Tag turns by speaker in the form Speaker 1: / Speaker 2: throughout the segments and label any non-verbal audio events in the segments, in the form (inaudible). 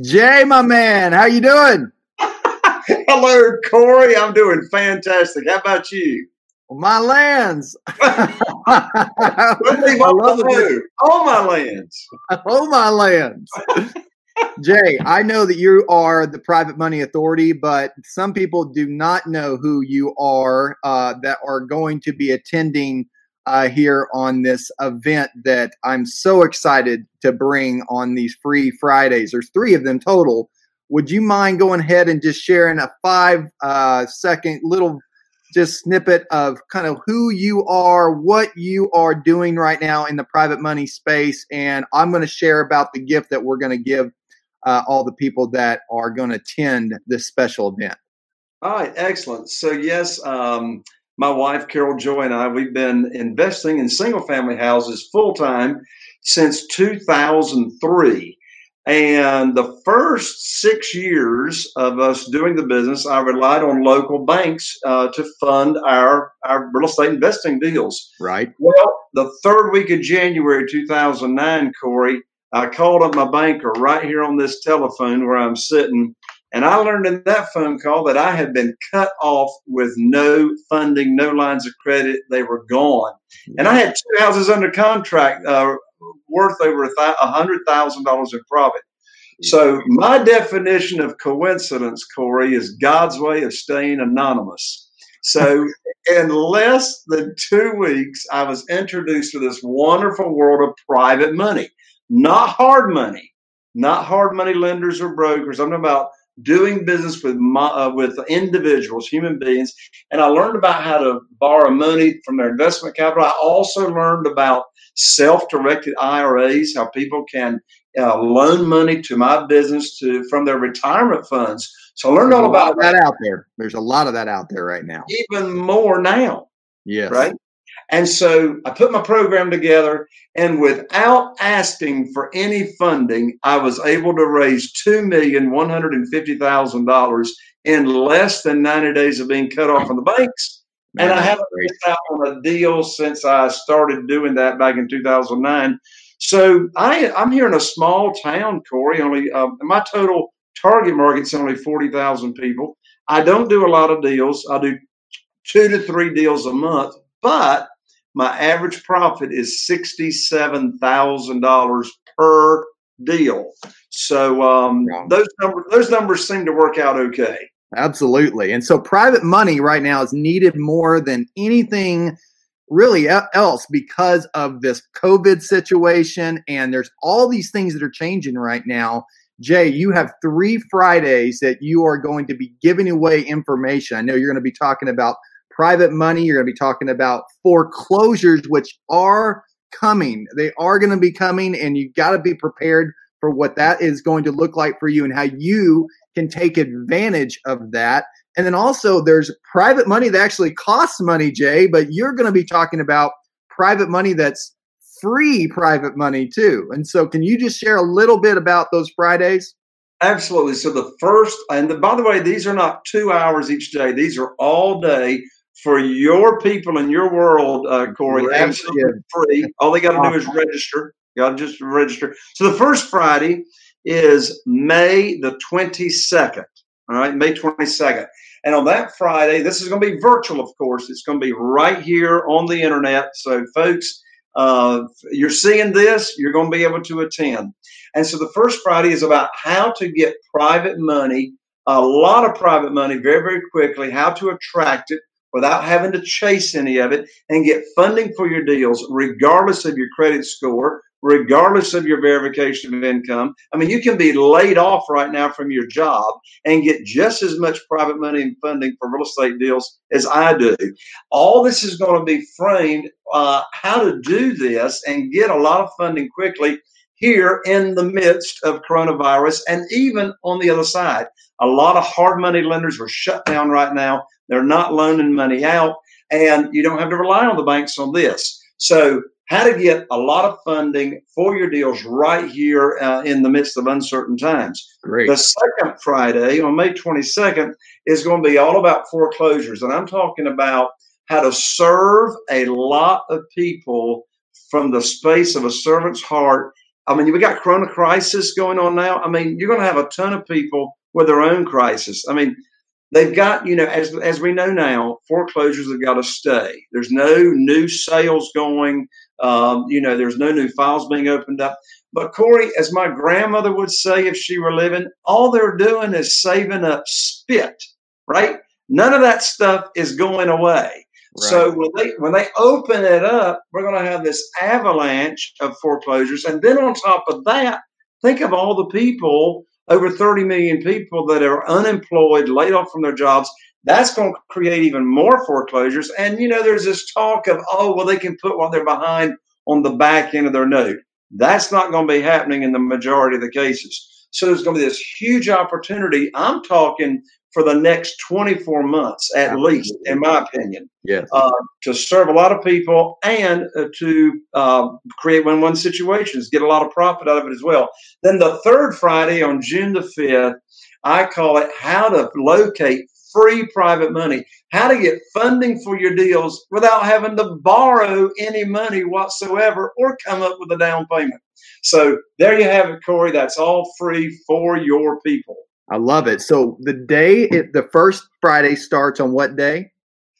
Speaker 1: Jay, my man, how you doing? (laughs)
Speaker 2: Hello, Cory. I'm doing fantastic. How about you?
Speaker 1: My lands. (laughs)
Speaker 2: I love it. All my lands.
Speaker 1: All my lands. (laughs) Jay, I know that you are the private money authority, but some people do not know who you are uh, that are going to be attending uh, here on this event that I'm so excited to bring on these free Fridays. There's three of them total. Would you mind going ahead and just sharing a five uh, second little just snippet of kind of who you are, what you are doing right now in the private money space, and I'm going to share about the gift that we're going to give uh, all the people that are going to attend this special event.
Speaker 2: All right, excellent. So yes, um, my wife Carol Joy and I we've been investing in single family houses full time since 2003. And the first six years of us doing the business, I relied on local banks uh, to fund our, our real estate investing deals.
Speaker 1: Right.
Speaker 2: Well, the third week of January 2009, Cory, I called up my banker right here on this telephone where I'm sitting and I learned in that phone call that I had been cut off with no funding, no lines of credit. They were gone. And I had two houses under contract uh, worth over a hundred thousand dollars in profit. So my definition of coincidence, Cory, is God's way of staying anonymous. So (laughs) in less than two weeks, I was introduced to this wonderful world of private money, not hard money, not hard money lenders or brokers. I'm about doing business with my, uh, with individuals, human beings, and I learned about how to borrow money from their investment capital. I also learned about self-directed IRAs, how people can uh, loan money to my business to from their retirement funds. So I learned all about
Speaker 1: that out there. There's a lot of that out there right now.
Speaker 2: Even more now.
Speaker 1: Yes.
Speaker 2: Right. And so I put my program together, and without asking for any funding, I was able to raise $2,150,000 in less than 90 days of being cut off from the banks. Man, and I haven't missed out on a deal since I started doing that back in 2009. So I, I'm here in a small town, Cory. Only uh, my total target market's only 40,000 people. I don't do a lot of deals. I do two to three deals a month, but my average profit is $67,000 per deal. So um, those numbers those numbers seem to work out okay.
Speaker 1: Absolutely. And so private money right now is needed more than anything really else because of this COVID situation. And there's all these things that are changing right now. Jay, you have three Fridays that you are going to be giving away information. I know you're going to be talking about private money. You're going to be talking about foreclosures, which are coming. They are going to be coming, and you've got to be prepared for what that is going to look like for you and how you can take advantage of that. And then also, there's private money that actually costs money, Jay, but you're going to be talking about private money that's free private money too. And so, can you just share a little bit about those Fridays?
Speaker 2: Absolutely. So, the first, and the, by the way, these are not two hours each day, these are all day for your people in your world, uh, Cory. Absolutely free. All they got to do is register. You got to just register. So, the first Friday is May the 22nd. All right, May 22nd. And on that Friday, this is going to be virtual, of course. It's going to be right here on the internet. So, folks, uh, you're seeing this, you're going to be able to attend. And so, the first Friday is about how to get private money, a lot of private money, very, very quickly, how to attract it without having to chase any of it and get funding for your deals, regardless of your credit score, regardless of your verification of income. I mean, you can be laid off right now from your job and get just as much private money and funding for real estate deals as I do. All this is going to be framed uh, how to do this and get a lot of funding quickly here in the midst of coronavirus and even on the other side. A lot of hard money lenders are shut down right now. They're not loaning money out, and you don't have to rely on the banks on this. So how to get a lot of funding for your deals right here uh, in the midst of uncertain times.
Speaker 1: Great.
Speaker 2: The second Friday on May 22nd is going to be all about foreclosures. And I'm talking about how to serve a lot of people from the space of a servant's heart. I mean, we got Corona crisis going on now. I mean, you're going to have a ton of people with their own crisis. I mean, they've got you know as as we know now foreclosures have got to stay. There's no new sales going um, you know there's no new files being opened up. But cory as my grandmother would say if she were living all they're doing is saving up spit right? None of that stuff is going away. Right. so when they when they open it up we're going to have this avalanche of foreclosures. And then on top of that think of all the people over 30 million people that are unemployed, laid off from their jobs. That's going to create even more foreclosures. And, you know, there's this talk of, oh, well, they can put what they're behind on the back end of their note. That's not going to be happening in the majority of the cases. So there's going to be this huge opportunity. I'm talking for the next 24 months at Absolutely. least, in my opinion.
Speaker 1: Yes.
Speaker 2: Uh, to serve a lot of people and uh, to uh, create win-win situations, get a lot of profit out of it as well. Then the third Friday on June the 5th, I call it how to locate free private money, how to get funding for your deals without having to borrow any money whatsoever or come up with a down payment. So there you have it, Cory. That's all free for your people.
Speaker 1: I love it. So the day, it, the first Friday starts on what day?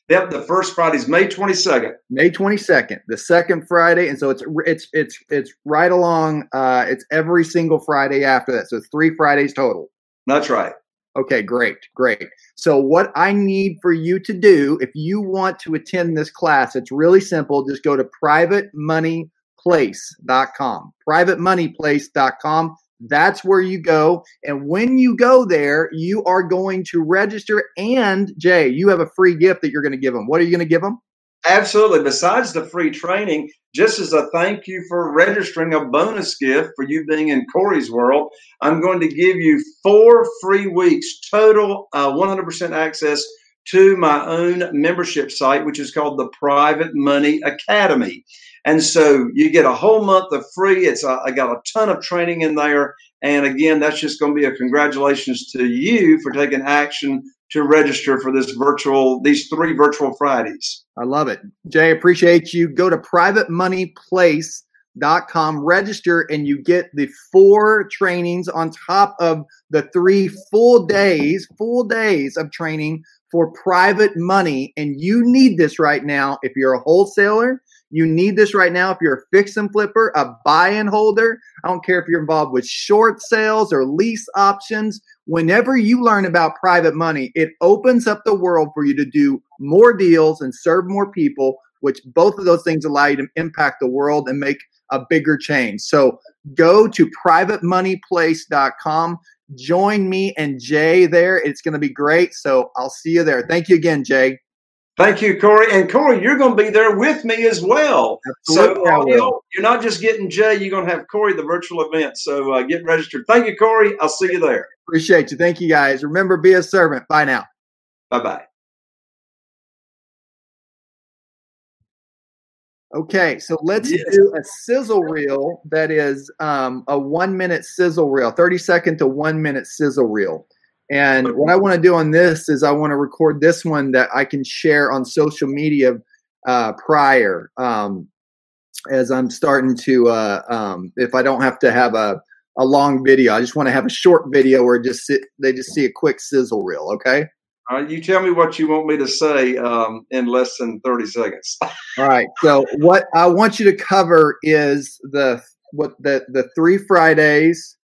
Speaker 2: Yep, the first Friday is May twenty second.
Speaker 1: May twenty second, the second Friday, and so it's it's it's it's right along. Uh, it's every single Friday after that, so it's three Fridays total.
Speaker 2: That's right.
Speaker 1: Okay, great, great. So what I need for you to do, if you want to attend this class, it's really simple. Just go to privatemoneyplace.com. Privatemoneyplace.com. That's where you go. And when you go there, you are going to register. And Jay, you have a free gift that you're going to give them. What are you going to give them?
Speaker 2: Absolutely. Besides the free training, just as a thank you for registering a bonus gift for you being in Cory's world, I'm going to give you four free weeks total, uh, 100% access to my own membership site, which is called the Private Money Academy. And so you get a whole month of free. It's a, I got a ton of training in there. And again, that's just going to be a congratulations to you for taking action to register for this virtual, these three virtual Fridays.
Speaker 1: I love it. Jay, appreciate you. Go to privatemoneyplace.com, register, and you get the four trainings on top of the three full days, full days of training for private money. And you need this right now if you're a wholesaler you need this right now if you're a fix and flipper, a buy and holder. I don't care if you're involved with short sales or lease options. Whenever you learn about private money, it opens up the world for you to do more deals and serve more people, which both of those things allow you to impact the world and make a bigger change. So go to privatemoneyplace.com. Join me and Jay there. It's going to be great. So I'll see you there. Thank you again, Jay.
Speaker 2: Thank you, Cory. And Cory, you're going to be there with me as well. Absolutely, so audio, you're not just getting Jay, you're going to have Cory the virtual event. So uh, get registered. Thank you, Cory. I'll see you there.
Speaker 1: Appreciate you. Thank you, guys. Remember, be a servant. Bye now.
Speaker 2: Bye bye.
Speaker 1: Okay, so let's yes. do a sizzle reel that is um, a one minute sizzle reel, 30 second to one minute sizzle reel. And what I want to do on this is I want to record this one that I can share on social media uh, prior um, as I'm starting to, uh, um, if I don't have to have a, a long video, I just want to have a short video where just sit, they just see a quick sizzle reel. Okay.
Speaker 2: All right, you tell me what you want me to say um, in less than 30 seconds. (laughs)
Speaker 1: All right. So what I want you to cover is the what the the three Fridays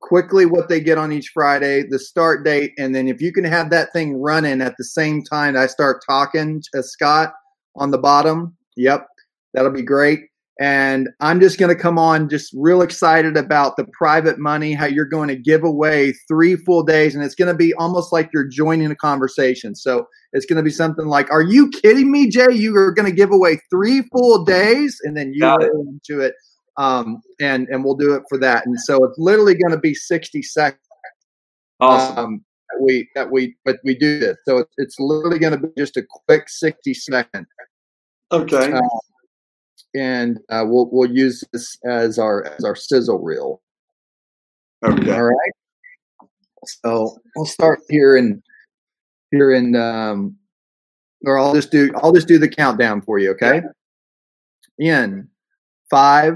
Speaker 1: quickly what they get on each Friday, the start date, and then if you can have that thing running at the same time I start talking to uh, Scott on the bottom, yep, that'll be great. And I'm just going to come on just real excited about the private money, how you're going to give away three full days. And it's going to be almost like you're joining a conversation. So it's going to be something like, Are you kidding me, Jay? You are going to give away three full days. And then you go into it um, and and we'll do it for that. And so it's literally going to be sixty seconds.
Speaker 2: Awesome. Um,
Speaker 1: that we that we but we do this, so it's, it's literally going to be just a quick sixty second.
Speaker 2: Okay. Uh,
Speaker 1: and uh, we'll we'll use this as our as our sizzle reel.
Speaker 2: Okay.
Speaker 1: All right. So we'll start here in here in um, or I'll just do I'll just do the countdown for you. Okay. In five,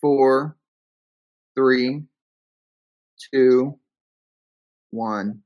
Speaker 1: four, three, two, one.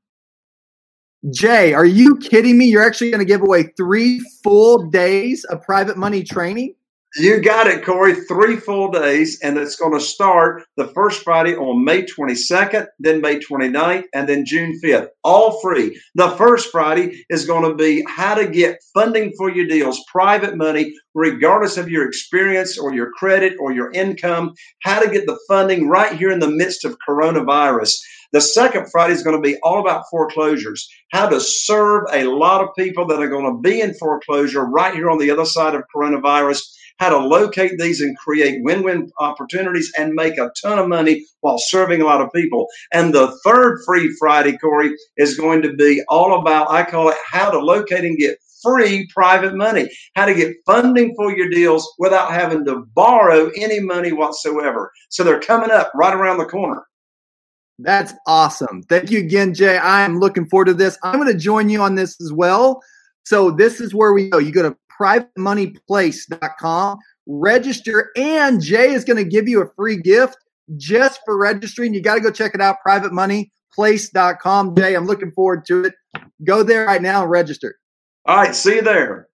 Speaker 1: Jay, are you kidding me? You're actually going to give away three full days of private money training?
Speaker 2: You got it, Cory. Three full days, and it's going to start the first Friday on May 22nd, then May 29th, and then June 5th. All free. The first Friday is going to be how to get funding for your deals, private money, regardless of your experience or your credit or your income, how to get the funding right here in the midst of coronavirus. The second Friday is going to be all about foreclosures, how to serve a lot of people that are going to be in foreclosure right here on the other side of coronavirus how to locate these and create win win opportunities and make a ton of money while serving a lot of people. And the third free Friday, Cory, is going to be all about, I call it how to locate and get free private money, how to get funding for your deals without having to borrow any money whatsoever. So they're coming up right around the corner.
Speaker 1: That's awesome. Thank you again, Jay. I am looking forward to this. I'm going to join you on this as well. So this is where we go. You go to privatemoneyplace.com, register, and Jay is going to give you a free gift just for registering. You got to go check it out, privatemoneyplace.com. Jay, I'm looking forward to it. Go there right now and register.
Speaker 2: All right, see you there.